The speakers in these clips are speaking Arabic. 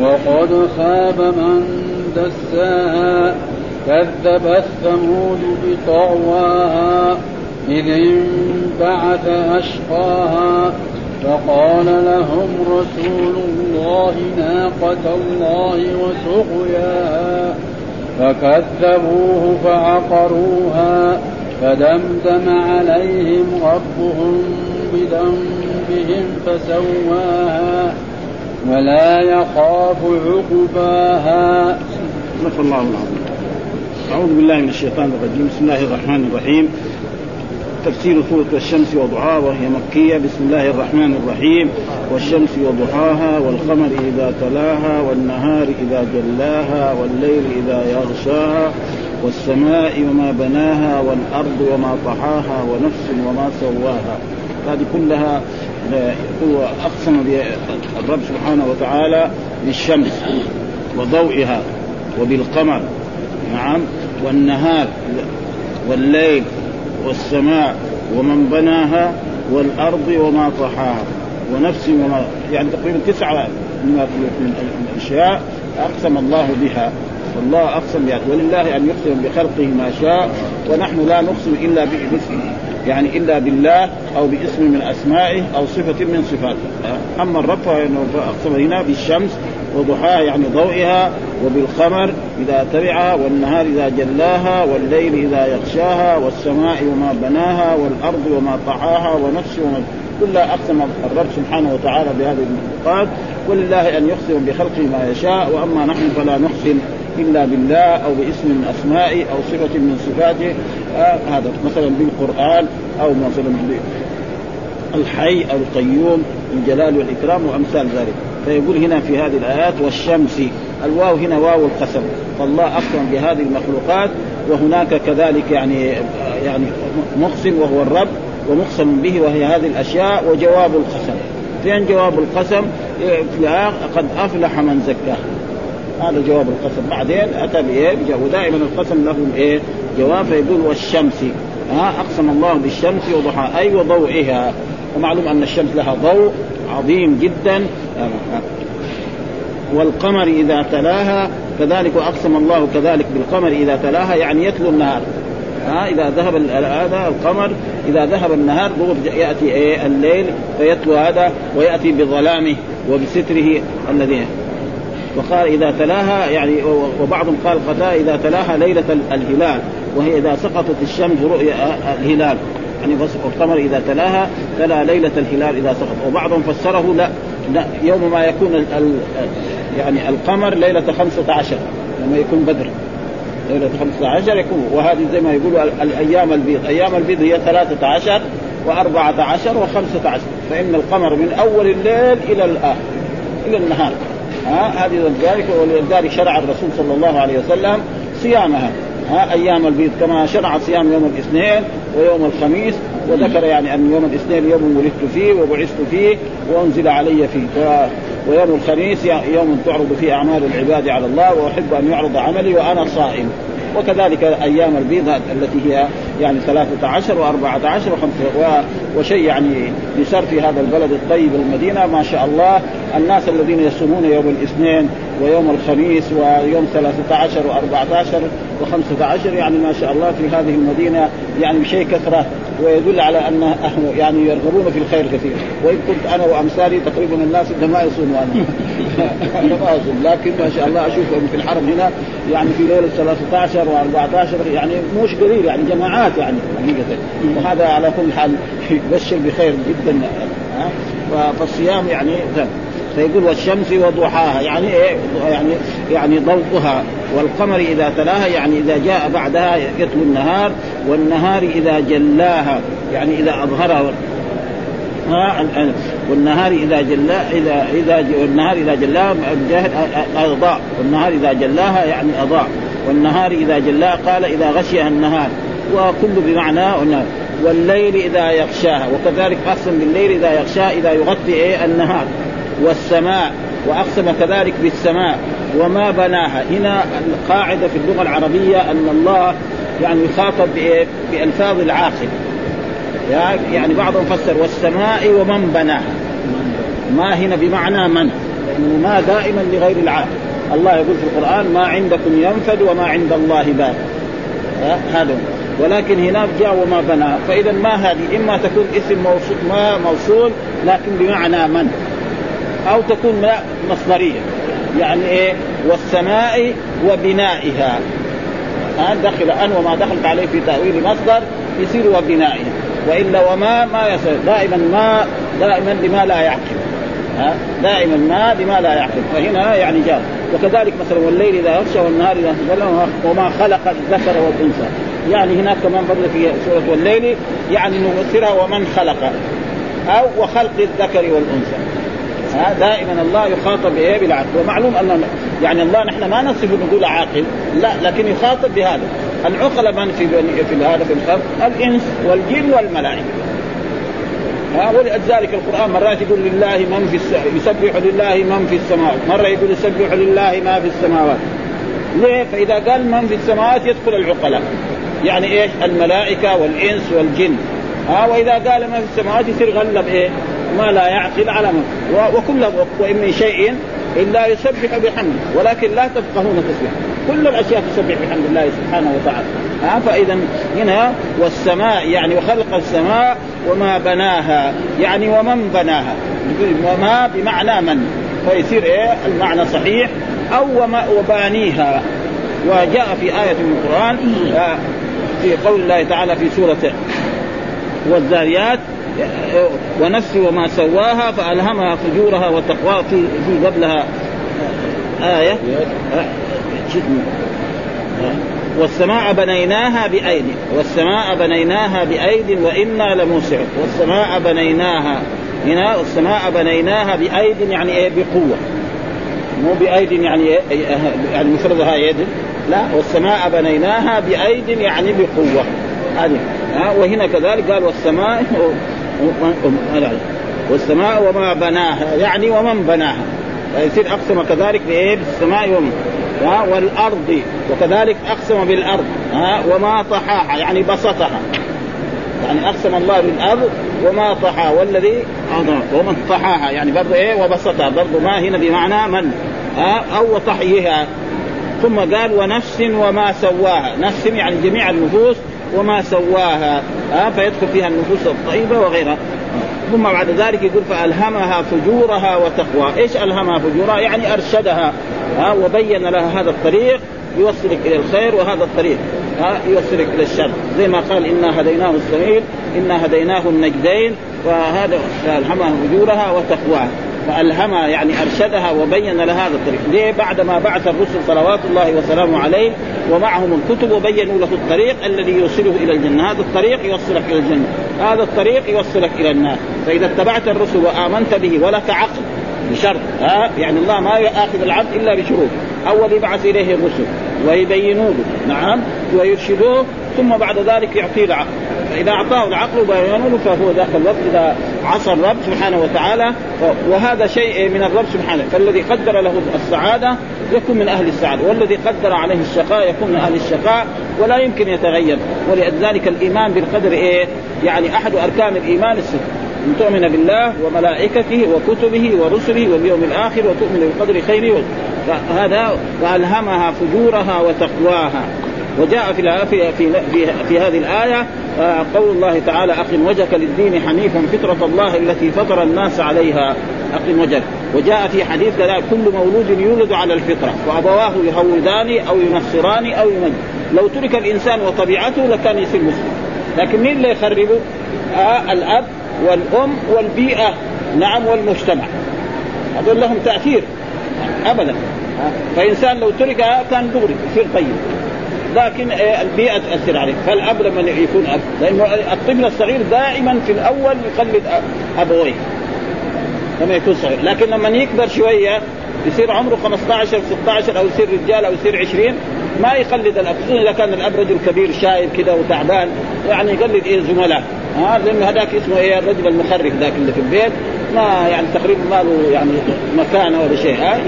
وقد خاب من دساها كذب الثمود بطغواها إذ انبعث أشقاها فقال لهم رسول الله ناقة الله وسقياها فكذبوه فعقروها فدمدم عليهم ربهم بذنبهم فسواها. ولا يخاف عقباها. صدق الله العظيم أعوذ بالله من الشيطان الرجيم. بسم الله الرحمن الرحيم. تفسير سورة الشمس وضحاها وهي مكية. بسم الله الرحمن الرحيم. والشمس وضحاها والقمر إذا تلاها والنهار إذا جلاها والليل إذا يغشاها والسماء وما بناها والأرض وما طحاها ونفس وما سواها. هذه كلها يقول أقسم الرب سبحانه وتعالى بالشمس وضوئها وبالقمر نعم والنهار والليل والسماء ومن بناها والأرض وما طحاها ونفس وما يعني تقريبا تسعة من الأشياء أقسم الله بها. والله أقسم بها. ولله أن يقسم بخلقه ما شاء ونحن لا نقسم إلا باسمه يعني إلا بالله أو باسم من أسمائه أو صفة من صفاته. أما الرب فإنه أقسم هنا بالشمس وضحاها يعني ضوئها وبالقمر إذا تبعها والنهار إذا جلاها والليل إذا يغشاها والسماء وما بناها والأرض وما طحاها ونفس وما كلها أقسم الرب سبحانه وتعالى بهذه المخلوقات ولله أن يقسم بخلقه ما يشاء وأما نحن فلا نقسم إلا بالله أو باسم من أسمائه أو صفة من صفاته. آه هذا مثلا بالقرآن أو مثلا الحي أو القيوم الجلال والإكرام وأمثال ذلك. فيقول هنا في هذه الآيات والشمس الواو هنا واو القسم. فالله أقسم بهذه المخلوقات وهناك كذلك يعني يعني مقسم وهو الرب. ومقسم به وهي هذه الأشياء وجواب القسم. فين جواب القسم؟ قد أفلح من زكاه. هذا جواب القسم. بعدين أتى بإيه؟ ودائما القسم له إيه؟ جواب. فيقول والشمس. ها؟ أقسم الله بالشمس وضحاها. أي وضوئها. ومعلوم أن الشمس لها ضوء عظيم جدا. والقمر إذا تلاها كذلك واقسم الله كذلك بالقمر إذا تلاها يعني يتلو النهار. ها إذا ذهب هذا القمر إذا ذهب النهار يأتي إيه الليل فيتلو هذا ويأتي بظلامه وبستره الذي وقال إذا تلاها يعني وبعضهم قال قتاء إذا تلاها ليلة الهلال وهي إذا سقطت الشمس رؤيا الهلال. يعني القمر إذا تلاها تلا ليلة الهلال إذا سقط. وبعضهم فسره لا, لا يوم ما يكون ال ال يعني القمر ليلة خمسة عشر لما يكون بدر. ليلة خمسة عشر يكون وهذه زي ما يقولوا الأيام البيض أيام البيض هي ثلاثة عشر وأربعة عشر وخمسة عشر فإن القمر من أول الليل إلى الآخر إلى النهار. ها؟ هذه ذلك ولذلك شرع الرسول صلى الله عليه وسلم صيامها. ها أيام البيض كما شرع صيام يوم الاثنين ويوم الخميس وذكر يعني أن يوم الاثنين يوم ولدت فيه وبعثت فيه وأنزل علي فيه. ويوم الخميس يوم تعرض فيه أعمال العباد على الله وأحب أن يعرض عملي وأنا صائم. وكذلك أيام البيض التي هي يعني ثلاثة عشر وأربعة عشر وخمسة وشيء يعني في هذا البلد الطيب المدينة. ما شاء الله الناس الذين يصومون يوم الاثنين ويوم الخميس ويوم ثلاثة عشر وأربعة عشر وخمسة عشر يعني ما شاء الله في هذه المدينة يعني بشيء كثرة ويدل على أن يعني يرغبون في الخير كثير. وإن كنت أنا وأمثالي تقريبا الناس ما يصوموا أنا أنا ما اصوم لكن ما شاء الله أشوفهم في الحرم هنا يعني في ليلة 13 و14 يعني مش قليل يعني جماعات يعني حقيقة. وهذا على كل حال يبشر بخير جدا. فالصيام يعني فيقول والشمس وضحاها. يعني إيه؟ يعني يعني ضوءها والقمر إذا تلاها يعني إذا جاء بعدها يتلو النهار والنهار إذا جلاها. يعني إذا أظهرها. والنهار إذا جلا اذا إذا والنهار إذا جلاها اضاء والنهار إذا جلاها يعني أضاء. والنهار إذا جلاها قال إذا غشيها النهار. وكل بمعنى والليل إذا يغشاها. وكذلك اقسم بالليل إذا يغشاها إذا يغطي إيه؟ النهار. والسماء وأقسم كذلك بالسماء. وما بناها. هنا القاعدة في اللغة العربية أن الله يعني يخاطب بألفاظ العاقل. يعني بعضهم فسر والسماء ومن بناها. ما هنا بمعنى من؟ لأنه ما دائما لغير العاقل. الله يقول في القرآن ما عندكم ينفد وما عند الله باق. هذا. ولكن هناك جاء وما بنى فإذا ما هذه؟ إما تكون اسم موصول ما موصول لكن بمعنى من؟ أو تكون مصدرية. يعني إيه؟ والسماء وبنائها. ها؟ دخل أن وما دخلت عليه في تأويل مصدر يصير وبنائها وإلا وما ما يصير. دائما ما دائما لما لا يعقل. ها؟ دائما ما لما لا يعقل. فهنا يعني جاء. وكذلك مثلا والليل إذا يغشى والنهار إذا وما خلق الذكر والأنثى. يعني هناك كمان برضه في سورة والليل يعني نفسرها ومن خلق. أو وخلق الذكر والأنثى. ها دائما الله يخاطب بإيه؟ بالعقل. ومعلوم ان يعني الله نحن ما نصف نقول عاقل. لا لكن يخاطب بهذا. العقل من في في هذا في الخلق؟ الإنس والجن والملائكة. ولذلك القرآن مرات يقول لله من في الس... يسبح لله من في السماوات. مرة يقول يسبح لله ما في السماوات. ليه؟ فإذا قال من في السماوات يدخل العقلاء يعني إيش؟ الملائكة والإنس والجن. ها وإذا قال ما في السماوات يصير غلب إيه؟ ما لا يعقل على من وكل وإن من شيء إلا يسبح بحمده. ولكن لا تفقهون تسبيحه كل الأشياء تسبح بحمد الله سبحانه وتعالى. ها فإذا هنا والسماء يعني وخلق السماء وما بناها. يعني ومن بناها؟ وما بمعنى من؟ فيصير إيه؟ المعنى صحيح. أو وما وبانيها. وجاء في آية من القرآن آه، في قول الله تعالى في سورة والذاريات ونفس وما سواها فألهمها فجورها وتقواها في في قبلها. آية. والسماء بنيناها بأيد. والسماء بنيناها بأيد وإنا لموسعون. والسماء بنيناها. هنا والسماء بنيناها بأيد يعني إيه؟ بقوة. مو بأيد يعني إيه؟ يعني مفردها يد. لا والسماء بنيناها بأيد يعني بقوة. هذه. وهنا كذلك قال والسماء والسماء وما بناها يعني ومن بناها. فيصير أقسم كذلك بايه؟ بالسماء ومن. والأرض وكذلك أقسم بالأرض. وما طحاها يعني بسطها. يعني أقسم الله بالأرض وما طحا والذي ومن طحاها يعني برضه إيه؟ وبسطها. برضه ما هنا بمعنى من؟ أو طحيها ثم قال ونفس وما سواها. نفس يعني جميع النفوس وما سواها. ها فيدخل فيها النفوس الطيبه وغيرها. ثم بعد ذلك يقول فألهمها فجورها وتقوى. إيش ألهمها فجورها؟ يعني أرشدها. ها وبين لها هذا الطريق يوصلك إلى الخير وهذا الطريق ها يوصلك إلى الشر. زي ما قال إنا هديناه السبيل إنا هديناه النجدين وهذا فألهمها فجورها وتقواها. فألهمها يعني أرشدها وبين لها هذا الطريق. ليه؟ بعد ما بعث الرسل صلوات الله وسلامه عليه ومعهم الكتب وبينوا له الطريق الذي يوصله إلى الجنة. هذا الطريق يوصلك إلى الجنة. هذا الطريق يوصلك إلى النار. فإذا اتبعت الرسل وآمنت به ولك عقل بشرط ها؟ يعني الله ما يأخذ العبد إلا بشروط. أول يبعث إليه الرسل ويبينوا له نعم ويرشدوه ثم بعد ذلك يعطيه العقل. فإذا أعطاه العقل وبينوا له فهو ذاك الوقت إذا عصى الرب سبحانه وتعالى وهذا شيء من الرب سبحانه. فالذي قدر له السعادة يكون من أهل السعادة والذي قدر عليه الشقاء يكون من أهل الشقاء ولا يمكن يتغير. ولذلك الإيمان بالقدر إيه؟ يعني أحد أركان الإيمان الست. إن تؤمن بالله وملائكته وكتبه ورسله واليوم الآخر وتؤمن بالقدر خيره. هذا وألهمها فجورها وتقواها. وجاء في في في, في, في هذه الآية آه، قول الله تعالى أقم وجهك للدين حنيفا فطرة الله التي فطر الناس عليها. أقم وجهك. وجاء في حديث كذلك كل مولود يولد على الفطرة وأبواه يهودان أو ينصران أو يمجد. لو ترك الإنسان وطبيعته لكان يصير مسلم. لكن مين اللي يخربه؟ آه الأب والأم والبيئة. نعم والمجتمع. هذول لهم تأثير. ابدا. فإنسان لو تركها كان دغري يصير طيب. لكن إيه، البيئة تأثر عليه فالأب لما يكون أب لأنه الطفل الصغير دائما في الأول يقلد أبويه لما يكون صغير. لكن لما يكبر شوية يصير عمره 15 16 أو يصير رجال أو يصير 20 ما يقلد الأب خصوصا إذا كان الأب رجل كبير شايب كذا وتعبان يعني يقلد إيه زملاء. ها لأنه هذاك اسمه إيه الرجل المخرف ذاك اللي في البيت. ما يعني تقريبا ما له يعني مكانة ولا شيء. ها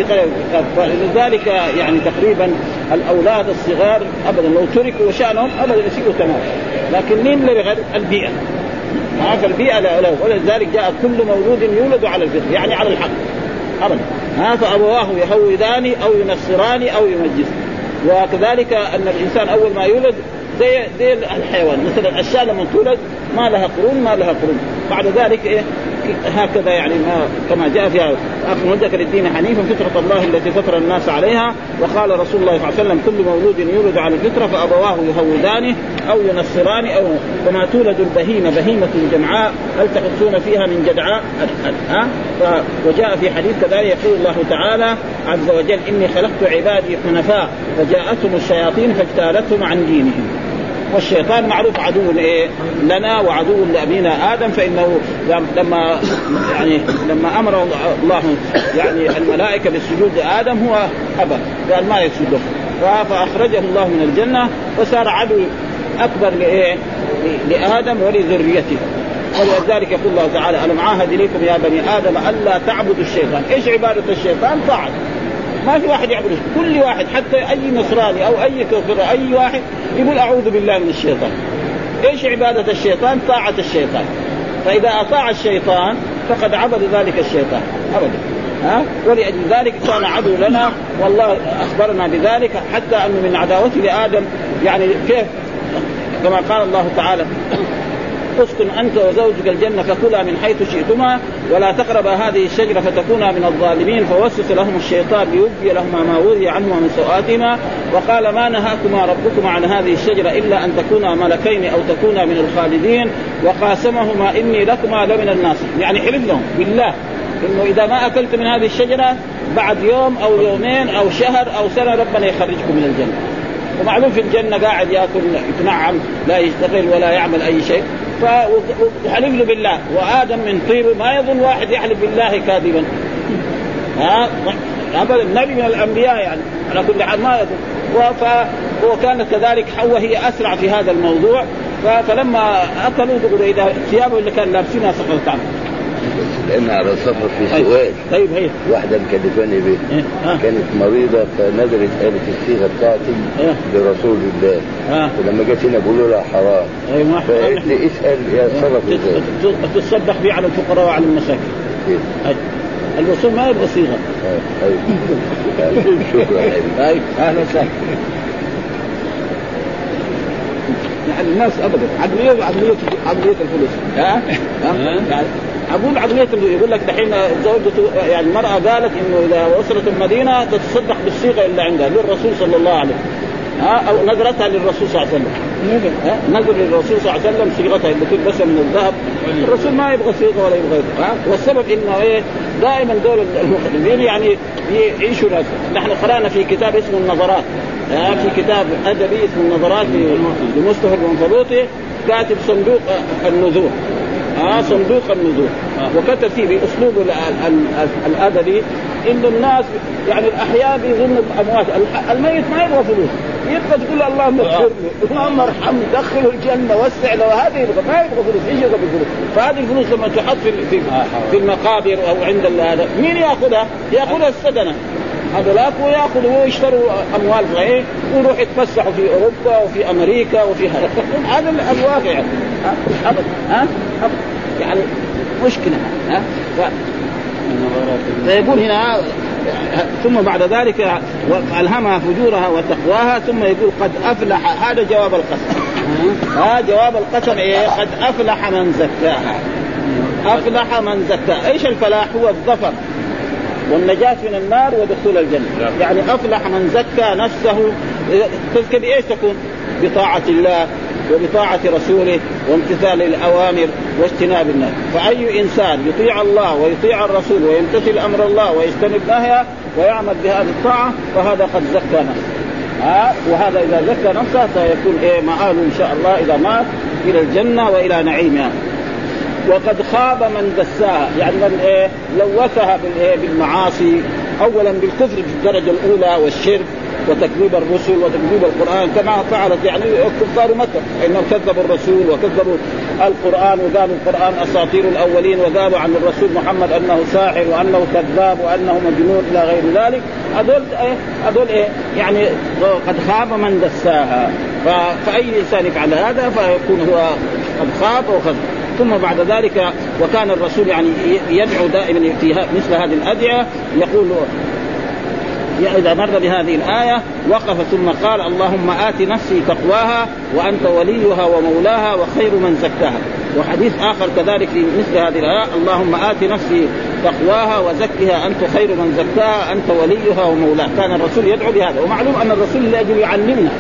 لذلك يعني تقريبا الأولاد الصغار ابدا لو تركوا شأنهم ابدا يصيروا تمام. لكن مين اللي بغير البيئة. ها فالبيئة له ولذلك جاء كل مولود يولد على الفطر يعني على الحق. ابدا. ها فأبواه يهودان أو ينصران أو يمجسان وكذلك أن الإنسان أول ما يولد زي زي الحيوان. مثلا الشاة لما تولد ما لها قرون ما لها قرون. بعد ذلك إيه؟ هكذا يعني ما كما جاء في آخر مدة للدين حنيفا فطرة الله التي فطر الناس عليها. وقال رسول الله صلى الله عليه وسلم كل مولود يولد على الفطرة فأبواه يهودانه أو ينصران أو كما تولد البهيمة بهيمة جمعاء هل تحسون فيها من جدعاء ها؟ وجاء في حديث كذلك يقول الله تعالى عز وجل إني خلقت عبادي حنفاء فجاءتهم الشياطين فاجتالتهم عن دينهم. والشيطان معروف عدو إيه؟ لنا وعدو لأبينا آدم فإنه لما يعني لما أمر الله يعني الملائكة بالسجود لآدم هو ابى قال ما يسجد فأخرجه الله من الجنة وصار عدو أكبر لإيه؟ لآدم ولذريته. ولذلك يقول الله تعالى ألم عاهد إليكم يا بني آدم ألا تعبدوا الشيطان، إيش عبادة الشيطان؟ طاعه ما في واحد يعبد كل واحد حتى أي نصراني أو أي كفر أي واحد يقول أعوذ بالله من الشيطان. إيش عبادة الشيطان؟ طاعة الشيطان. فإذا أطاع الشيطان فقد عبد ذلك الشيطان. ابدا. ها؟ ولأجل ذلك كان عدو لنا. والله أخبرنا بذلك. حتى أنه من عداوته لآدم. يعني كيف؟ كما قال الله تعالى اسكن أنت وزوجك الجنة فكلا من حيث شئتما ولا تقربا هذه الشجرة فتكونا من الظالمين فوسوس لهم الشيطان ليبدي لهما ما وري عنهما من سوآتهما وقال ما نهاكما ربكما عن هذه الشجرة إلا أن تكونا ملكين أو تكونا من الخالدين وقاسمهما إني لكما لمن الناس يعني حلف لهم بالله. إنه إذا ما أكلت من هذه الشجرة بعد يوم أو يومين أو شهر أو سنة ربنا يخرجكم من الجنة. ومعلوم في الجنة قاعد يأكل يتنعم لا يشتغل ولا يعمل أي شيء. وحلف له بالله. وآدم من طيب ما يظن واحد يحلف بالله كاذبا. ها؟ ابدا النبي من الأنبياء يعني. على كل حال ما يظن. وكانت كذلك حواء هي أسرع في هذا الموضوع. فلما أكلوا إذا ثيابه اللي كان لابسينها سقطت عنه. لأن على سفر في طيب. سويس طيب هي. واحدة مكلفاني به إيه؟ آه. كانت مريضة فنزلت قالت الصيغه بتاعتي إيه؟ لرسول الله. آه. فلما جت هنا بقول له حرام. أيوه فقالت لي اسأل يا صرف إزاي تتصدق به على الفقراء وعلى المساكين. كده. الرسول ما يبغى صيغه آه، أيوه شكرا. حبيبي أيوه أهلا وسهلا. يعني الناس ابدا. عقليه عقليه عقليه الفلوس. ها؟ ها؟ يعني أقول الفلوس. يقول لك دحين زوجته يعني المرأة قالت إنه إذا وصلت المدينة تتصدق بالصيغة اللي عندها للرسول صلى الله عليه وسلم. ها؟ أو نذرتها للرسول صلى الله عليه وسلم. ها؟ نذر للرسول صلى الله عليه وسلم صيغتها اللي تلبس من الذهب. الرسول ما يبغى صيغة ولا يبغى ها؟ والسبب إنه إيه؟ دائما دول المخدمين يعني يعيشوا ناس. نحن قرأنا في كتاب اسمه النظرات. ها في كتاب أدبي اسمه النظرات لمصطفى المنفلوطي كاتب صندوق النذور ها صندوق النذور وكتب فيه باسلوبه الأدبي انه الناس يعني الأحياء بيظنوا بأموات. الميت ما يبغى فلوس. يبغى تقول له اللهم اغفر له اللهم ارحمه دخله الجنة وسع له. هذا يبغى ما يبغى فلوس. إيش يبغى بالفلوس فهذه الفلوس لما تحط في في, في المقابر أو عند هذا مين يأخذها؟ يأخذها السدنة. هذولاك وياخذوا ويشتروا أموال صحيح ويروح يتفسحوا في أوروبا وفي أمريكا وفي هذا. هذا الواقع. يعني ابدا ها؟ أبد. يعني مشكلة ها. فيقول هنا ثم بعد ذلك ألهمها فجورها وتقواها ثم يقول قد أفلح هذا جواب القسم. ها جواب القسم إيه؟ قد أفلح من زكاها. أفلح من زكاها. إيش الفلاح؟ هو الظفر. والنجاة من النار ودخول الجنة. يعني أفلح من زكى نفسه. تزكى بإيش تكون. بطاعة الله وبطاعة رسوله وامتثال الأوامر واجتناب النهي. فأي إنسان يطيع الله ويطيع الرسول ويمتثل أمر الله ويجتنب نهيه ويعمل بهذه الطاعة فهذا قد زكى نفسه. ها؟ وهذا إذا زكى نفسه سيكون إيه؟ مآله إن شاء الله إذا مات إلى الجنة وإلى نعيمها. وقد خاب من دساها. يعني من إيه؟ لوثها بالايه بالمعاصي. اولا بالكفر في الدرجه الأولى والشرك وتكذيب الرسل وتكذيب القرآن. كما فعلت يعني كفار مكة. إنهم كذبوا الرسول وكذبوا القرآن وقالوا القرآن أساطير الأولين وقالوا عن الرسول محمد أنه ساحر وأنه كذاب وأنه مجنون إلى غير ذلك. هذول إيه؟ هذول إيه؟ يعني قد خاب من دساها. فأي إنسان يفعل هذا فيكون هو قد خاب وخذ ثم بعد ذلك وكان الرسول يعني يدعو دائما في مثل هذه الأدعية يقول إذا مر بهذه الآية وقف ثم قال اللهم آت نفسي تقواها وأنت وليها ومولاها وخير من زكاها. وحديث آخر كذلك في مثل هذه الآية اللهم آت نفسي تقواها وزكها أنت خير من زكاها أنت وليها ومولاها. كان الرسول يدعو بهذا ومعلوم أن الرسول لأجل يعلمنا.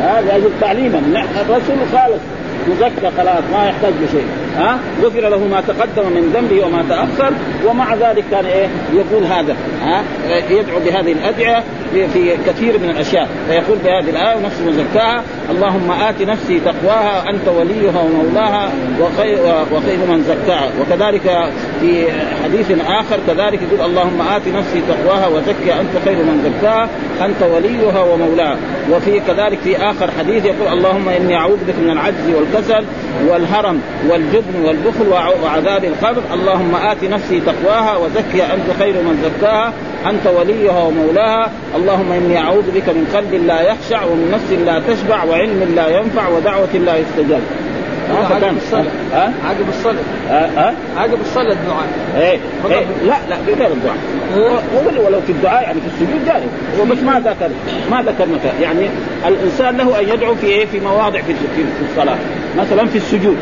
هذا لأجل تعليما. الرسول خالص. مزكى خلاص ما يحتاج لشيء. ها؟ غفر له ما تقدم من ذنبه وما تأخر ومع ذلك كان إيه؟ يقول هذا ها؟ يدعو بهذه الأدعية في كثير من الأشياء. فيقول بهذه الآية ونفس زكاها اللهم آت نفسي تقواها أنت وليها ومولاها وخير وخير من زكاها. وكذلك في حديث آخر كذلك يقول اللهم آت نفسي تقواها وزكها أنت خير من زكاها أنت وليها ومولاها. وفي كذلك في آخر حديث يقول اللهم إني أعوذ بك من العجز والكسل والهرم والجبن والبخل وعذاب القبر. اللهم آت نفسي تقواها وزكها أنت خير من زكاها أنت وليها ومولاها. اللهم إني أعوذ بك من قلب لا يخشع ومن نفس لا تشبع وعلم لا ينفع ودعوة لا يستجاب. عقب الصلاة ها؟ عقب الصلاة ها؟ عقب الصلاة الدعاء إيه, إيه. لا لا غير الدعاء. هو ولو في الدعاء يعني في السجود جاري. هو بس ما ذكر ما ذكر يعني الإنسان له أن يدعو في إيه؟ في مواضع في في الصلاة. مثلا في السجود.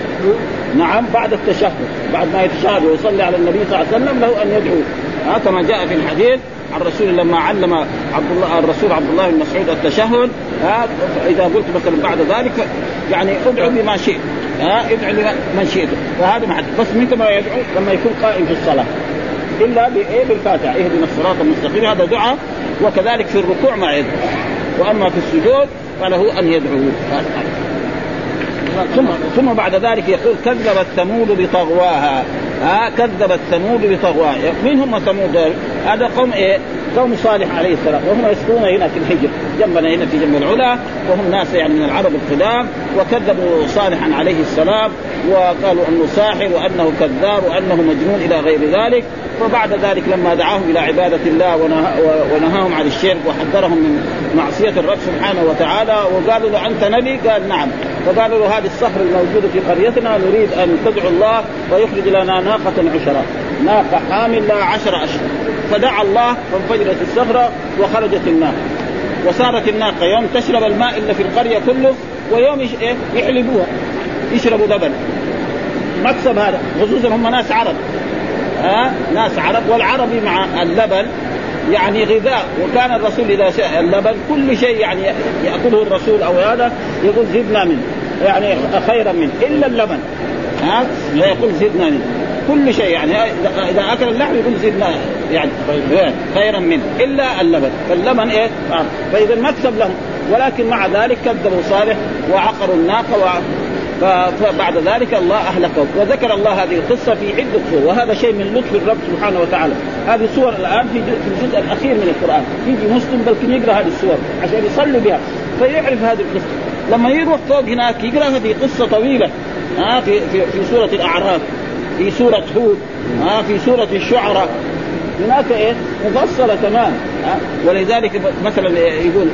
نعم بعد التشهد. بعد ما يتشهد ويصلي على النبي صلى الله عليه وسلم له أن يدعو. ها؟ كما جاء في الحديث عن الرسول لما علم عبد الله الرسول عبد الله بن مسعود التشهد اذا قلت مثلا بعد ذلك يعني ادعو بما شئت ها ادعو لمن شئت. فهذا محد بس متى ما يدعو؟ لما يكون قائم في الصلاة. إلا بإيه؟ بالفاتحة. اهدنا الصراط المستقيم. هذا دعاء. وكذلك في الركوع ما يدعو. وأما في السجود فله أن يدعو. ثم ثم بعد ذلك يقول كذبت ثمود بطغواها. ها كذبت ثمود بطغواها من هم ثمود؟ هذا قوم إيه؟ قوم صالح عليه السلام وهم يسكنون هنا في الحجر. جنبنا هنا في جنب العلا وهم ناس يعني من العرب القدام وكذبوا صالحا عليه السلام وقالوا أنه ساحر وأنه كذاب وأنه مجنون إلى غير ذلك. فبعد ذلك لما دعاهم إلى عبادة الله ونهاهم عن الشرك وحذرهم من معصية الرب سبحانه وتعالى وقالوا له أنت نبي؟ قال نعم. فقالوا له هذه الصخر الموجوده في قريتنا نريد أن تدعو الله ويخرج لنا ناقة عشراء ناقة حامل لها عشر أشهر. فدعا الله فانفجرت الصخرة وخرجت الناقه وصارت الناقة يوم تشرب الماء إلا في القرية كله ويوم إيه؟ يحلبوها. يشربوا لبن مكسب هذا. خصوصا هم ناس عرب. ها؟ ناس عرب والعربي مع اللبن يعني غذاء. وكان الرسول إذا شاء اللبن كل شيء يعني يأكله الرسول أو هذا يقول زدنا منه. يعني خيرا منه. إلا اللبن. ها؟ يقول زدنا منه. كل شيء يعني اذا أكل اللحم يقول زدنا يعني خيرا منه إلا اللبن. فاللبن إيه؟ آه. فإذا مكسب لهم. ولكن مع ذلك كذبوا صالح وعقروا الناقة فبعد ذلك الله اهلكه وذكر الله هذه القصة في عدة صور وهذا شيء من لطف الرب سبحانه وتعالى. هذه صور الآن في الجزء الأخير من القرآن. يجي مسلم بل يقرأ هذه الصور عشان يصلي بها فيعرف هذه القصة. لما يروح فوق هناك يقرأ هذه قصة طويلة ها في في في سورة الأعراف. في سورة هود ها في سورة الشعراء. هناك إيه مفصلة تمام ولذلك مثلا يقول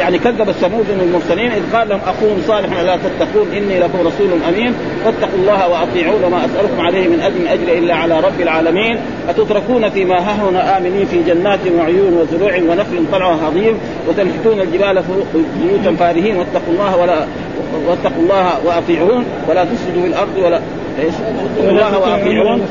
يعني كذب الثمود من المرسلين إذ قال لهم أخوهم صالح ألا تتقون إني لكم رسول أمين. فاتقوا الله وأطيعون وما أسألكم عليه من أجر أجر إلا على رب العالمين. أتتركون فيما هاهنا آمنين في جنات وعيون وزروع ونخل طلعها هضيم. وتنحتون الجبال بيوتا فارهين. واتقوا الله ولا واتقوا الله وأطيعون. ولا تفسدوا في الأرض ولا اتقوا الله وأطيعون.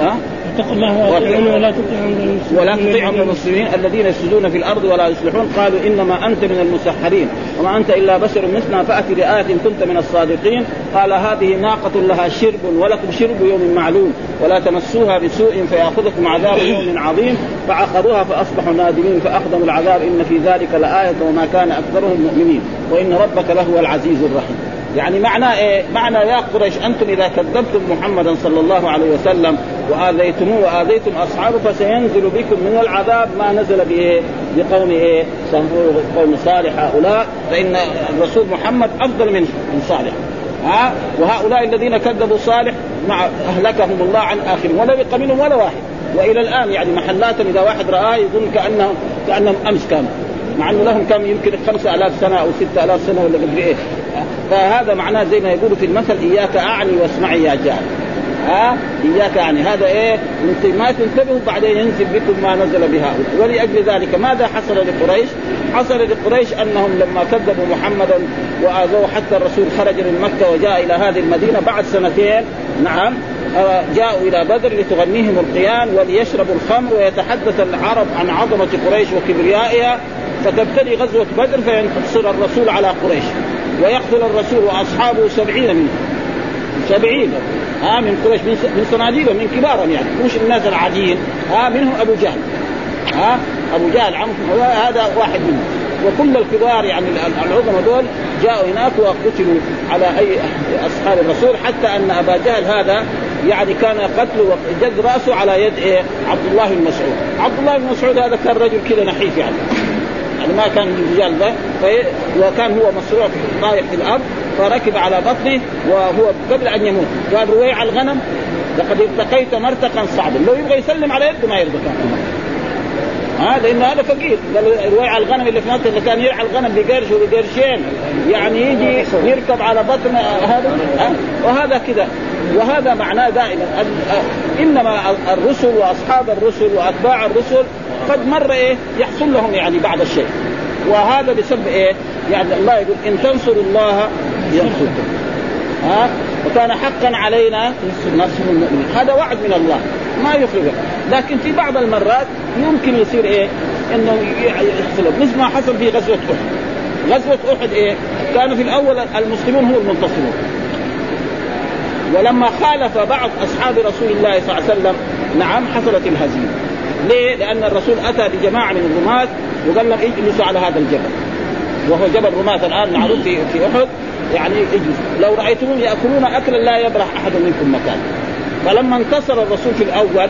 ها؟ اتقوا الله ولا تطيعوا ولا تطيعوا المسلمين الذين يفسدون في الأرض ولا يصلحون. قالوا إنما أنت من المسحرين. وما أنت إلا بشر مثلنا. فأت بآية كنت من الصادقين. قال هذه ناقة لها شرب ولكم شرب يوم معلوم. ولا تمسوها بسوء فيأخذكم عذاب يوم عظيم. فعقروها فأصبحوا نادمين فاخذهم العذاب. إن في ذلك لآية وما كان أكثرهم مؤمنين. وإن ربك لهو العزيز الرحيم. يعني معنى إيه؟ معنى يا قريش أنتم إذا كذبتم محمدا صلى الله عليه وسلم وآذيتموه وآذيتم أصحابه فسينزل بكم من العذاب ما نزل بايه؟ بقوم إيه؟ قوم صالح هؤلاء فإن الرسول محمد أفضل من من صالح ها وهؤلاء الذين كذبوا صالح مع أهلكهم الله عن آخرهم ولا منهم ولا واحد وإلى الآن يعني محلاتهم إذا واحد رآه يظن كانهم كأنهم أمس كانوا مع إنه لهم كم يمكن خمسة آلاف سنة أو ستة آلاف سنة ولا قد إيه فهذا معناه زي ما يقولوا في المثل إياك أعني واسمعي يا جاهل. ها؟ إياك يعني هذا إيه؟ أنت ما تنتبهوا بعدين ينزل بكم ما نزل بها ولأجل ذلك ماذا حصل لقريش؟ حصل لقريش أنهم لما كذبوا محمدا وآذوه حتى الرسول خرج من مكة وجاء إلى هذه المدينة بعد سنتين. نعم. آه، جاءوا إلى بدر لتغنيهم القيان وليشربوا الخمر ويتحدث العرب عن عظمة قريش وكبريائها. فتبتدي غزوة بدر فينتصر الرسول على قريش. ويقتل الرسول وأصحابه سبعين منهم سبعين. ها من قريش من صناديدهم من كبارهم يعني. مش الناس العاديين. ها منهم أبو جهل. ها أبو جهل عم هذا واحد منهم. وكل الكبار يعني العظماء دول جاءوا هناك وقتلوا على أي أصحاب الرسول حتى أن أبا جهل هذا يعني كان قتله وجد رأسه على يد إيه؟ عبد الله بن مسعود، عبد الله بن مسعود هذا كان رجل كذا نحيف يعني. يعني ما كان الرجال ذا. وكان هو مصروع طايح في الأرض فركب على بطنه وهو قبل أن يموت. قال رويع الغنم لقد ارتقيت مرتقا صعبا. لو يبغى يسلم على يده ما يرضى. كان ها؟ لأنه هذا فقير. قال رويع الغنم اللي في مكه اللي كان يرعى الغنم بقرش وبقرشين يعني يجي يركب على بطن هذا وهذا كذا. وهذا معناه دائما إنما الرسل وأصحاب الرسل وأتباع الرسل قد مر إيه؟ يحصل لهم يعني بعض الشيء. وهذا بسبب إيه؟ يعني الله يقول إن تنصروا الله ينصركم. ها؟ وكان حقا علينا نصر المؤمنين. هذا وعد من الله. ما يخرج لكن في بعض المرات يمكن يصير إيه؟ إنه يحصل مثل ما حصل في غزوة أحد. غزوة أحد إيه؟ كان في الأول المسلمون هم المنتصرون. ولما خالف بعض أصحاب رسول الله صلى الله عليه وسلم نعم حصلت الهزيمة. ليه؟ لأن الرسول أتى بجماعة من الرماة وقال لهم اجلسوا على هذا الجبل. وهو جبل رماة الآن معروف في في أحد. يعني اجلسوا. لو رايتموهم يأكلون أكلا لا يبرح أحد منكم مكان. فلما انتصر الرسول في الأول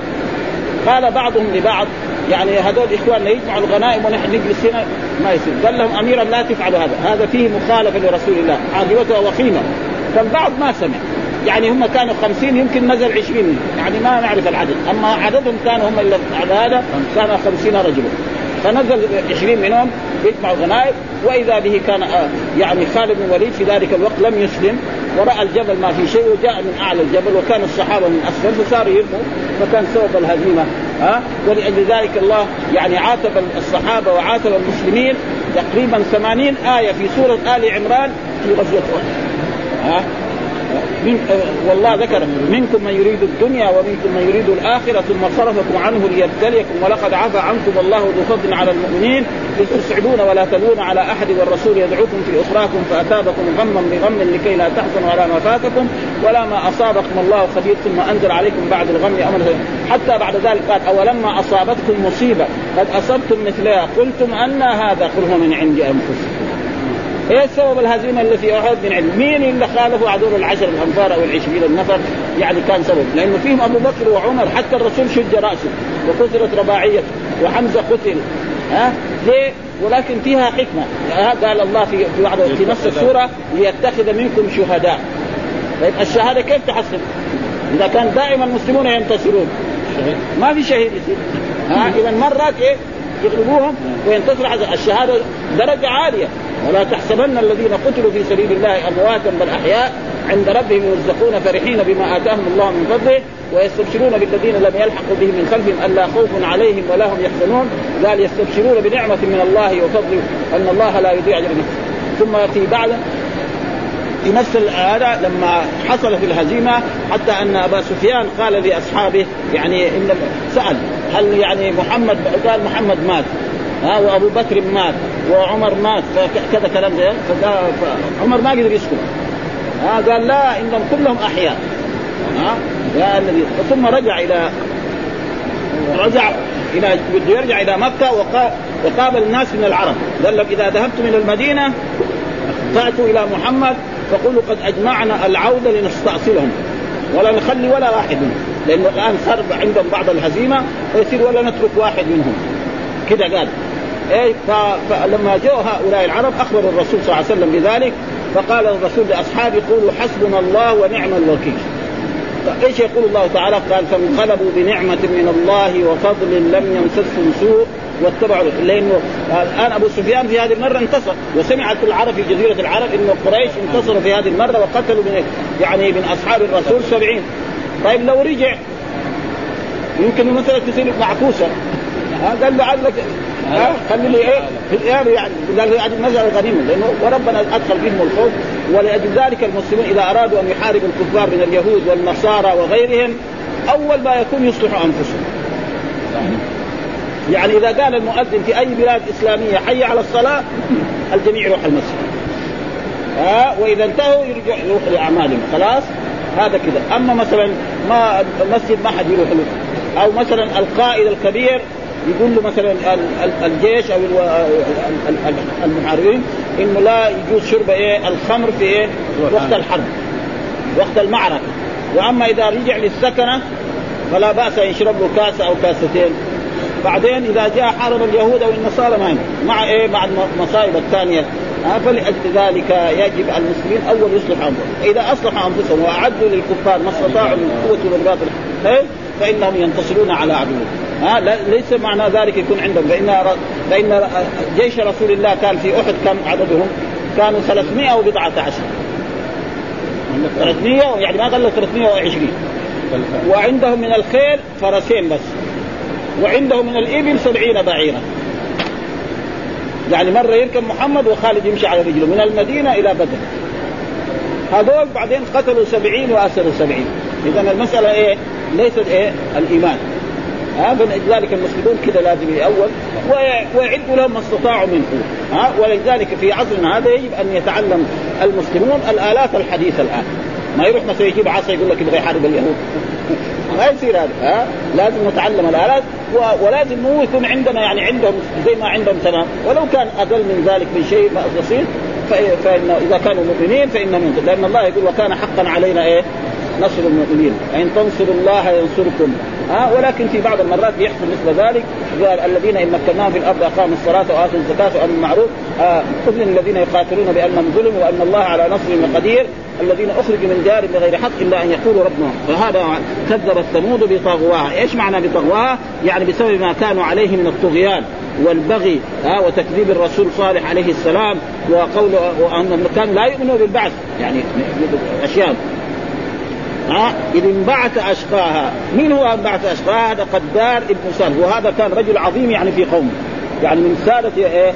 قال بعضهم لبعض يعني هذول إخواننا يجمعوا الغنائم ونحن نجلس هنا ما يصير. قال لهم أميرا لا تفعلوا هذا. هذا فيه مخالفة لرسول الله عاقبتها وخيمه فالبعض ما سمع. يعني هم كانوا خمسين يمكن نزل عشرين يعني ما نعرف العدد أما عددهم كانوا هم اللي على هذا كانوا خمسين رجلا فنزل عشرين منهم يجمع غنائم وإذا به كان آه يعني خالد بن الوليد في ذلك الوقت لم يسلم ورأى الجبل ما في شيء وجاء من أعلى الجبل وكان الصحابة من أسفل فصاروا يرموا فكان سبب الهزيمة ها أه؟ ولأجل ذلك الله يعني عاتب الصحابة وعاتب المسلمين تقريبا ثمانين آية في سورة آل عمران في غزوة أحد ها أه؟ من والله ذكر منكم من يريد الدنيا ومنكم من يريد الآخرة ثم صرفكم عنه ليبتليكم ولقد عفى عنكم والله ذو فضل على المؤمنين إذ تسعدون ولا تلون على أحد والرسول يدعوكم في أخراكم فأتابكم غما بغم لكي لا تحزنوا على ما فاتكم ولا ما أصابكم الله خبير ثم أنزل عليكم بعد الغم أمر حتى بعد ذلك قال أولما أصابتكم مصيبة؟ قد أصبتم مثلها قلتم أن هذا قل هو من عند أنفسكم. إيه السبب الهزيمة اللي في أحد من علم. مين اللي خالفوا هذول العشر الانفار أو العشرين النفر؟ يعني كان سبب. لأنه فيهم أبو بكر وعمر حتى الرسول شج رأسه وكسرت رباعيته وحمزة قتل. ها؟ ليه؟ ولكن فيها حكمة. قال الله في في بعض في نفس السورة ليتخذ منكم شهداء. طيب الشهادة كيف تحصل؟ إذا كان دائما المسلمون ينتصرون. ما في شهيد يصير. ها؟ اذا مرات إيه؟ يغلبوهم وينتصر الشهادة درجة عالية. ولا تحسبن الذين قتلوا في سبيل الله أمواتا بل أحياء عند ربهم يرزقون فرحين بما آتاهم الله من فضله ويستبشرون بالذين لم يلحقوا بهم من خلفهم ألا خوف عليهم ولا هم يحزنون. قال يستبشرون بنعمة من الله وفضل أن الله لا يضيع أجر ثم في بعد نفس هذا لما حصل في الهزيمة حتى أن أبا سفيان قال لأصحابه يعني إن سأل هل يعني محمد قال محمد مات ها وأبو بكر مات. وعمر مات كذا كلام زي فعمر ما قدر يسكت. ها قال لا إنهم كلهم أحياء. ها يا الذي ثم رجع إلى رجع إلى بده يرجع إلى مكة وقابل الناس من العرب. قال لهم إذا ذهبتم إلى المدينة فأتوا إلى محمد فقولوا قد أجمعنا العودة لنستأصلهم. ولا نخلي ولا واحد منهم. لأنه الآن صار عندهم بعض الهزيمة ويصير ولا نترك واحد منهم. كذا قال. إيه فلما جاء هؤلاء العرب اخبروا الرسول صلى الله عليه وسلم بذلك فقال الرسول لأصحابه قولوا حسبنا الله ونعم الوكيل. إيش يقول الله تعالى؟ قال فانقلبوا بنعمة من الله وفضل لم يمسسهم سوء واتبعوا لأنه الآن أبو سفيان في هذه المرة انتصر وسمعت العرب في جزيرة العرب إنه قريش انتصروا في هذه المرة وقتلوا من يعني من أصحاب الرسول سبعين طيب لو رجع يمكن المساله تصير معكوسه قال له عدلك خلي لي إيه؟ يعني. قال له هذه المساله غنيمه لأنه وربنا أدخل بهم الخوف. ولأجل ذلك المسلمون إذا أرادوا أن يحاربوا الكفار من اليهود والنصارى وغيرهم أول ما يكون يصلحوا أنفسهم. يعني إذا قال المؤذن في أي بلاد إسلامية حي على الصلاة الجميع يروح المسجد. ها؟ وإذا انتهوا يرجع يروح لأعمالهم. خلاص؟ هذا كذا أما مثلا ما المسجد ما حد يروح له. أو مثلا القائد الكبير يقول له مثلا الجيش أو المحاربين إنه لا يجوز شرب إيه؟ الخمر في إيه؟ وقت الحرب وقت المعركة. وأما إذا رجع للسكنة فلا بأس أن يشرب له كاس أو كاستين. بعدين إذا جاء حارب اليهود أو النصارى ما مع إيه؟ مع المصائب الثانية. فلأجل ذلك يجب على المسلمين أول يصلح أنفسهم، إذا أصلحوا أنفسهم وأعدوا للكفار ما استطاعوا من قوة والرباط فإنهم ينتصرون على عدوهم، ها ليس معنى ذلك يكون عندهم. فإن فإن جيش رسول الله كان في أحد كم عددهم؟ كانوا 300 وبضعة عشر. 300 يعني ما قال 320 وعندهم من الخيل فرسين بس. وعنده من الإبل سبعين بعيرا. يعني مرة يركب محمد وخالد يمشي على رجله من المدينة إلى بدر. هذول بعدين قتلوا سبعين وأسروا سبعين. إذا المسألة إيه؟ ليست إيه الإيمان. ها فلذلك المسلمون كذا لازم اول ويعدوا لهم ما استطاعوا من قوه ها ولذلك في عصرنا هذا يجب أن يتعلم المسلمون الآلات الحديثة الآن. ما يروح مثلا يجيب عصا يقول لك يبغى يحارب اليهود. ما يصير هذا ها؟ لازم نتعلم الآلات ولازم مو يكون عندنا يعني عندهم زي ما عندهم تمام. ولو كان أقل من ذلك من شيء بسيط فان إذا كانوا مؤمنين فانهم لأن الله يقول وكان حقا علينا إيه؟ نصر المؤمنين. ان تنصروا الله ينصركم. ها ولكن في بعض المرات بيحصل مثل ذلك. الذين إن مكناهم في الأرض أقاموا الصلاة وآتوا الزكاة وأمروا بالمعروف. آه الذين يقاتلون بأنهم ظلموا وأن الله على نصرهم قدير. الذين أخرجوا من دار بغير حق إلا أن يقولوا ربنا فهذا كذب الثمود بطغواها، إيش معنى بطغواها؟ يعني بسبب ما كانوا عليه من الطغيان والبغي ها وتكذيب الرسول صالح عليه السلام وقوله وانهم كانوا لا يؤمنوا بالبعث. يعني أشياء. ها؟ إذ انبعث أشقاها. من هو انبعث أشقاها؟ هذا قدار ابن صالح. وهذا كان رجل عظيم يعني في قومه يعني من سادة إيه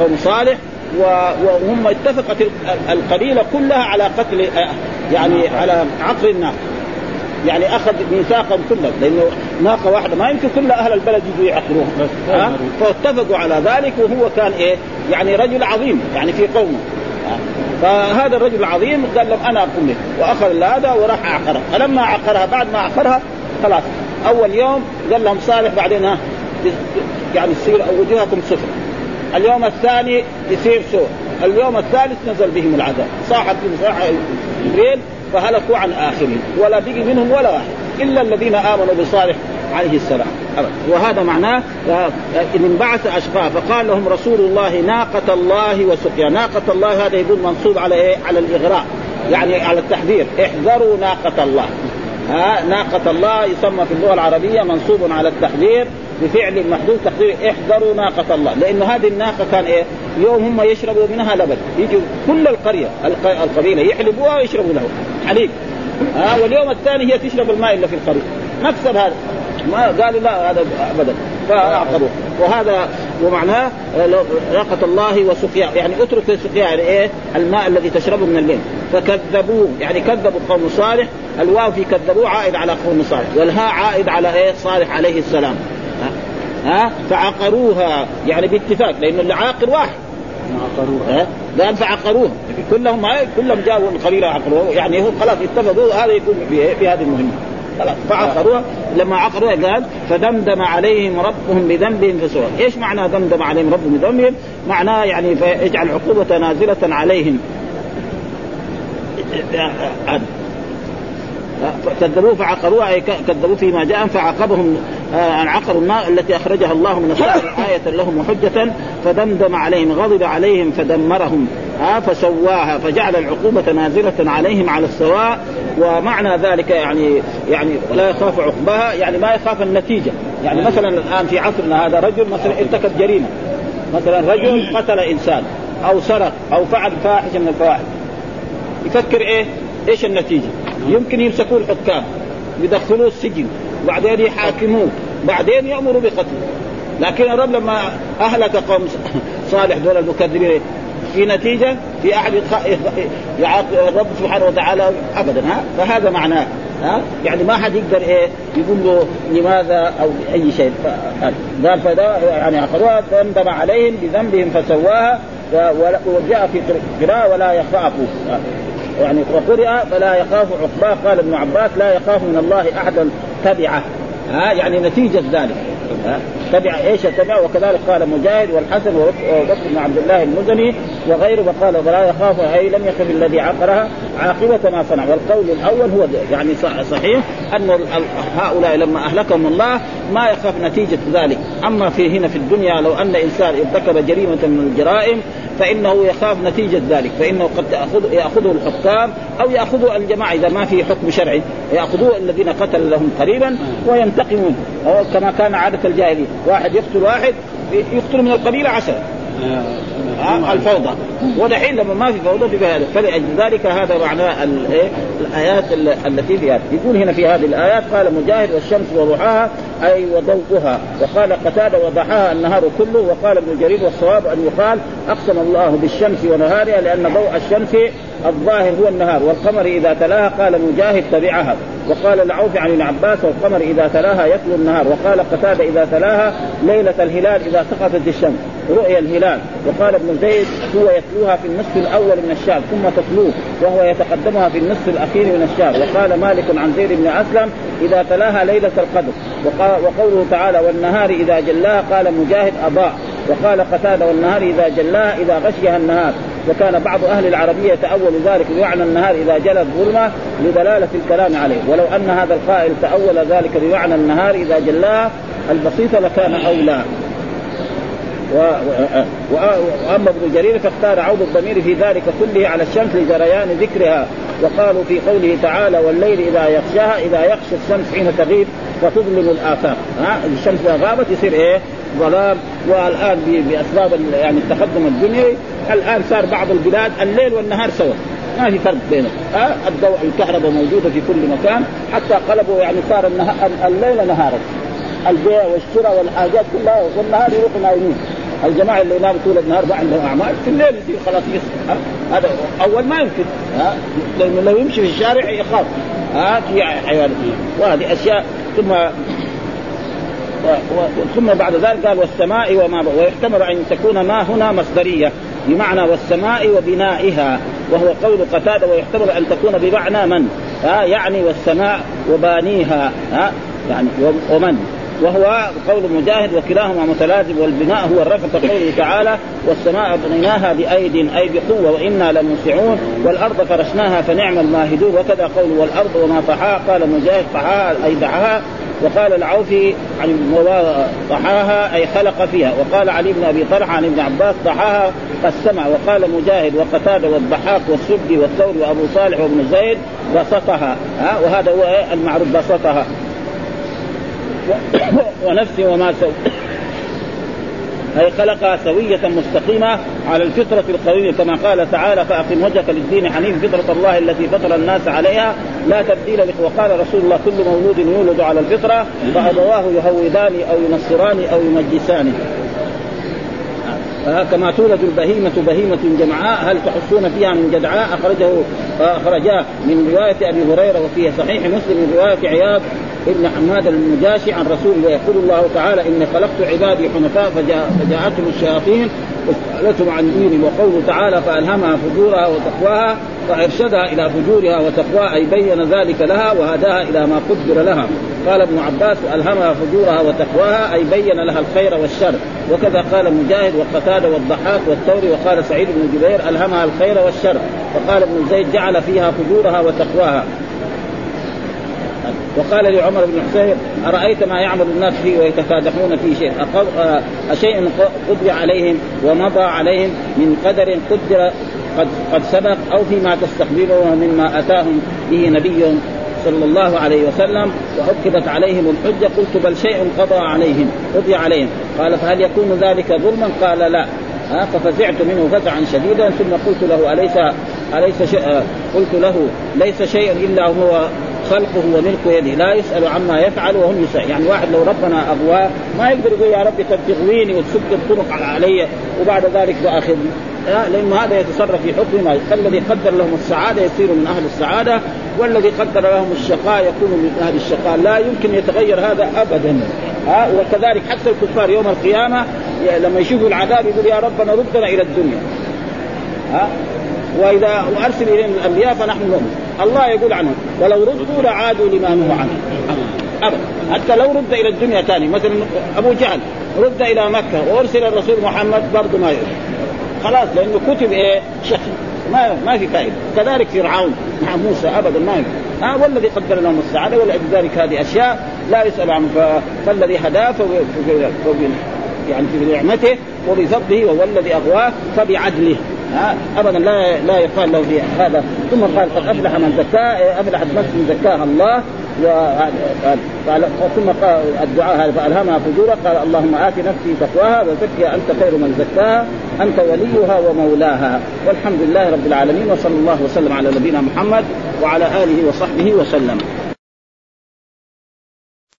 قوم صالح. وهم اتفقت القبيلة كلها على قتل يعني على عقر الناقة يعني أخذ ميثاقا كله لأنه ناقة واحدة ما يمكن كل أهل البلد يجوا يعقروها. فاتفقوا على ذلك وهو كان إيه يعني رجل عظيم يعني في قومه. فهذا الرجل العظيم قال لهم أنا أقوم به. وأخذ هذا وراح اعقرها فلما عقرها بعد ما عقرها خلاص. أول يوم قال لهم صالح بعدين ها يعني تصير وجوهكم صفر اليوم الثاني يصير سوء. اليوم الثالث نزل بهم العذاب. صاحت صاحة جبريل فهلكوا عن آخرين. ولا بقي منهم ولا واحد. إلا الذين آمنوا بصالح عليه السلام. وهذا معناه إذ انبعث أشقاه فقال لهم رسول الله ناقة الله وسقيا. ناقة الله هذا يقول منصوب على إيه؟ على الإغراء يعني على التحذير. احذروا ناقة الله. ها ناقة الله يسمى في اللغة العربية منصوب على التحذير بفعل محدود تقدير احذروا ناقة الله. لأنه هذه الناقة كان إيه؟ يوم هم يشربوا منها لبن. يجوا كل القرية القبيلة يحلبوها ويشربوا له حليب. ها واليوم الثاني هي تشرب الماء اللي في القرية. مكسب هذا. ما قالوا لا هذا ابدا. فاعقروه وهذا ومعناه ناقة الله وسقيا. يعني اترك السقيا يعني إيه؟ الماء الذي تشربه من الليل. فكذبوه. يعني كذبوا قوم صالح. الواو في كذبوه عائد على قوم صالح. والهاء عائد على إيه؟ صالح عليه السلام. ها؟ فعقروها. يعني باتفاق لأنه اللي عاقر واحد. عقروها. قال فعقروها كلهم كلهم جاءوا القبيله عقروها يعني هو خلاص اتفقوا. هذا يكون في هذه المهمة. خلاص فعقروها. لما عقروها قال فدمدم عليهم ربهم بذنبهم فسوى إيش معنى دمدم عليهم ربهم بذنبهم؟ معناه يعني فيجعل عقوبة نازلة عليهم. كذبوه فعقروها أي كذبوه فيما جاء فعاقبهم ان عقروا النار التي أخرجها الله من الشر آية لهم وحجة فدمدم عليهم غضب عليهم فدمرهم. ها فسواها فجعل العقوبة نازلة عليهم على السواء ومعنى ذلك يعني يعني لا يخاف عقباها يعني ما يخاف النتيجة. يعني مثلا الآن في عصرنا هذا رجل مثلا ارتكب جريمة. مثلا رجل قتل إنسان أو سرق أو فعل فاحشة من الفواحش. يفكر إيه؟ إيش النتيجة؟ يمكن يمسكوه الحكام يدخلوه السجن وبعدين يحاكموه بعدين يأمروا بقتله. لكن الرب لما أهلك قوم صالح دول المكذبين في نتيجة في أحد يعاقب الرب سبحانه وتعالى ابدا ها؟ فهذا معناه ها؟ يعني ما حد يقدر إيه يقول له لماذا أو أي شيء. قال يعني أخذوها فاندم عليهم بذنبهم فسواها وجاء في قراءة ولا يخاف. يعني وقرئ فلا يخاف عقباه. قال ابن عباس لا يخاف من الله احدا تبعه ها؟ يعني نتيجة ذلك. تبع إيش؟ تبع وكذلك قال مجاهد والحسن وبكر بن عبد الله المزني وغيره وقال ولا يخاف أي لم يخف الذي عقرها عاقبة ما صنع. والقول الأول هو يعني صحيح أن هؤلاء لما أهلكهم الله ما يخاف نتيجة ذلك. أما في هنا في الدنيا لو أن إنسان ارتكب جريمة من الجرائم فإنه يخاف نتيجة ذلك. فإنه قد تاخذ يأخذه الحكام أو ياخذه الجماعة إذا ما في حكم شرعي. ياخذوه الذين قتل لهم قريبا وينتقمون. كما كان عادة الجاهليه واحد يقتل واحد يقتل من القبيلة عشرة. آه الفوضى. ودحين لما ما في فوضى في هذا. فلأجل ذلك هذا معنى الآيات التي فيها. يقول هنا في هذه الآيات قال مجاهد والشمس وضحاها أي وضوءها. وقال قتادة وضحاها النهار كله وقال ابن جرير والصواب أن يقال أقسم الله بالشمس ونهارها لأن ضوء الشمس الظاهر هو النهار والقمر إذا تلاها قال مجاهد تبعها. وقال العوف عن ابن عباس والقمر إذا تلاها يتلو النهار. وقال قتادة إذا تلاها ليلة الهلال إذا سقطت الشمس. رؤيا الهلال. وقال ابن زيد هو يتلوها في النصف الأول من الشهر ثم تتلوه وهو يتقدمها في النصف الأخير من الشهر وقال مالك عن زيد بن أسلم إذا تلاها ليلة القدر. وقوله تعالى والنهار إذا جلاها قال مجاهد اضاء وقال قتادة والنهار إذا جلاها إذا غشيها النهار. وكان بعض أهل العربية تأول ذلك بمعنى النهار إذا جلت الظلمه لدلالة الكلام عليه. ولو أن هذا القائل تأول ذلك بمعنى النهار إذا جلاها البسيطه لكان أولى. وأما ابن جرير فاختار عود الضمير في ذلك كله على الشمس لجريان ذكرها وقالوا في قوله تعالى والليل إذا يغشاها إذا يغشى الشمس حين تغيب وتظلم الافاق ها؟ الشمس إذا غابت يصير إيه؟ ظلام. والآن بأسباب يعني التقدم الدنيوي الآن صار بعض البلاد الليل والنهار سوا. ما في فرق بينهم. ها؟ الضوء الكهرباء موجودة في كل مكان حتى قلبوا يعني صار الليل نهارا. البيع والشراء والحاجات كلها والنهار يروحوا نايمين. الجماعة اللي يناموا طول النهار ما عندهم أعمال في الليل يصير خلاص هذا أول ما يمكن ها؟ لأنه لو يمشي في الشارع يخاف ها؟ في حيوانات وهذه أشياء ثم و... و... ثم بعد ذلك قال والسماء وما. ويحتمل أن تكون ما هنا مصدرية بمعنى والسماء وبنائها وهو قول قتادة ويحتمل أن تكون بمعنى من؟ ها؟ يعني والسماء وبانيها ها؟ يعني ومن؟ وهو قول مجاهد وكلاهما متلازم والبناء هو الرفع كقوله تعالى والسماء بنيناها بأيد أي بقوة وإنا لموسعون والأرض فرشناها فنعم الماهدون. وكذا قول والأرض وما طحاها. قال مجاهد طحاها أي دعاها وقال العوفي عن طحاها أي خلق فيها. وقال علي بن أبي طلحة عن ابن عباس طحاها قسمها وقال مجاهد وقتادة والضحاك والسدي والثوري وأبو صالح وابن زيد بسطها. ها؟ وهذا هو المعروف بسطها. ونفس وما سوى. أي خلقها سوية مستقيمة على الفطرة القويمة كما قال تعالى فأقم وجهك للدين حنيف فطرة الله التي فطر الناس عليها. لا تبديل وقال رسول الله كل مولود يولد على الفطرة فأبواه يهودان أو ينصران أو يمجسان. كما تولد البهيمة بهيمة جمعاء هل تحسون فيها من جدعاء؟ أخرجه أخرجاه من رواية أبي هريرة وفي صحيح مسلم من رواية عياض ابن حماد المجاشي عن رسول الله. يقول الله تعالى اني خلقت عبادي حنفاء فجاء فجاءتهم الشياطين وسألتهم عن ديني وقوله تعالى فألهمها فجورها وتقواها فأرشدها إلى فجورها وتقواها أي بين ذلك لها وهداها إلى ما قدر لها. قال ابن عباس ألهمها فجورها وتقواها أي بين لها الخير والشر. وكذا قال مجاهد وقتاده والضحاك والثوري وقال سعيد بن جبير ألهمها الخير والشر. فقال ابن زيد جعل فيها فجورها وتقواها. وقال لعمر بن حسين أرأيت ما يعمل الناس فيه ويتفادحون في شيء؟ أشيء قضي عليهم ومضى عليهم من قدر قدر قد قد سبق أو فيما تستقبله مما أتاهم به نبي صلى الله عليه وسلم وعقبت عليهم الحجة قلت بل شيء قضى عليهم قضي عليهم. قال فهل يكون ذلك ظلما؟ قال لا. ففزعت منه فزعا شديدا ثم قلت له أليس أليس شيء قلت له ليس شيء إلا هو خلقه وملك يده لا يسأل عما يفعل وهم يسأل. يعني واحد لو ربنا أغواه ما يقدر يقول يا ربي قد تغويني وتسد الطرق علي وبعد ذلك تأخذني لأنه هذا يتصرف في حكم ما فالذي قدر لهم السعادة يصير من أهل السعادة والذي قدر لهم الشقاء يكون من أهل الشقاء. لا يمكن يتغير هذا أبدا. ها وكذلك حتى الكفار يوم القيامة لما يشوفوا العذاب يقول يا ربنا ردنا إلى الدنيا. ها وإذا وأرسل إليهم الأنبياء فنحن لهم. الله يقول عنهم ولو ردوا لعادوا لما نهوا عنه. أبدا. حتى لو رد إلى الدنيا ثاني مثلا أبو جهل رد إلى مكة وأرسل الرسول محمد برضه ما يرد. خلاص لأنه كتب إيه؟ شخص ما ما في فائدة. كذلك فرعون مع موسى ابدا ما يفعل ها والذي قدر لهم السعادة ولذلك هذه أشياء لا يسأل عنه. فالذي هداه يعني في نعمته وبفضله وهو الذي أغواه فبعدله. ابدا لا لا يقال له في هذا. ثم قال قد أفلح من زكاه. أفلحت نفس زكاها الله. قال ثم قال الدعاء هذا فألهمها فجورا قال اللهم آت نفسي تقواها وزكها. أنت خير من زكاها. أنت وليها ومولاها. والحمد لله رب العالمين وصلى الله وسلم على نبينا محمد وعلى آله وصحبه وسلم.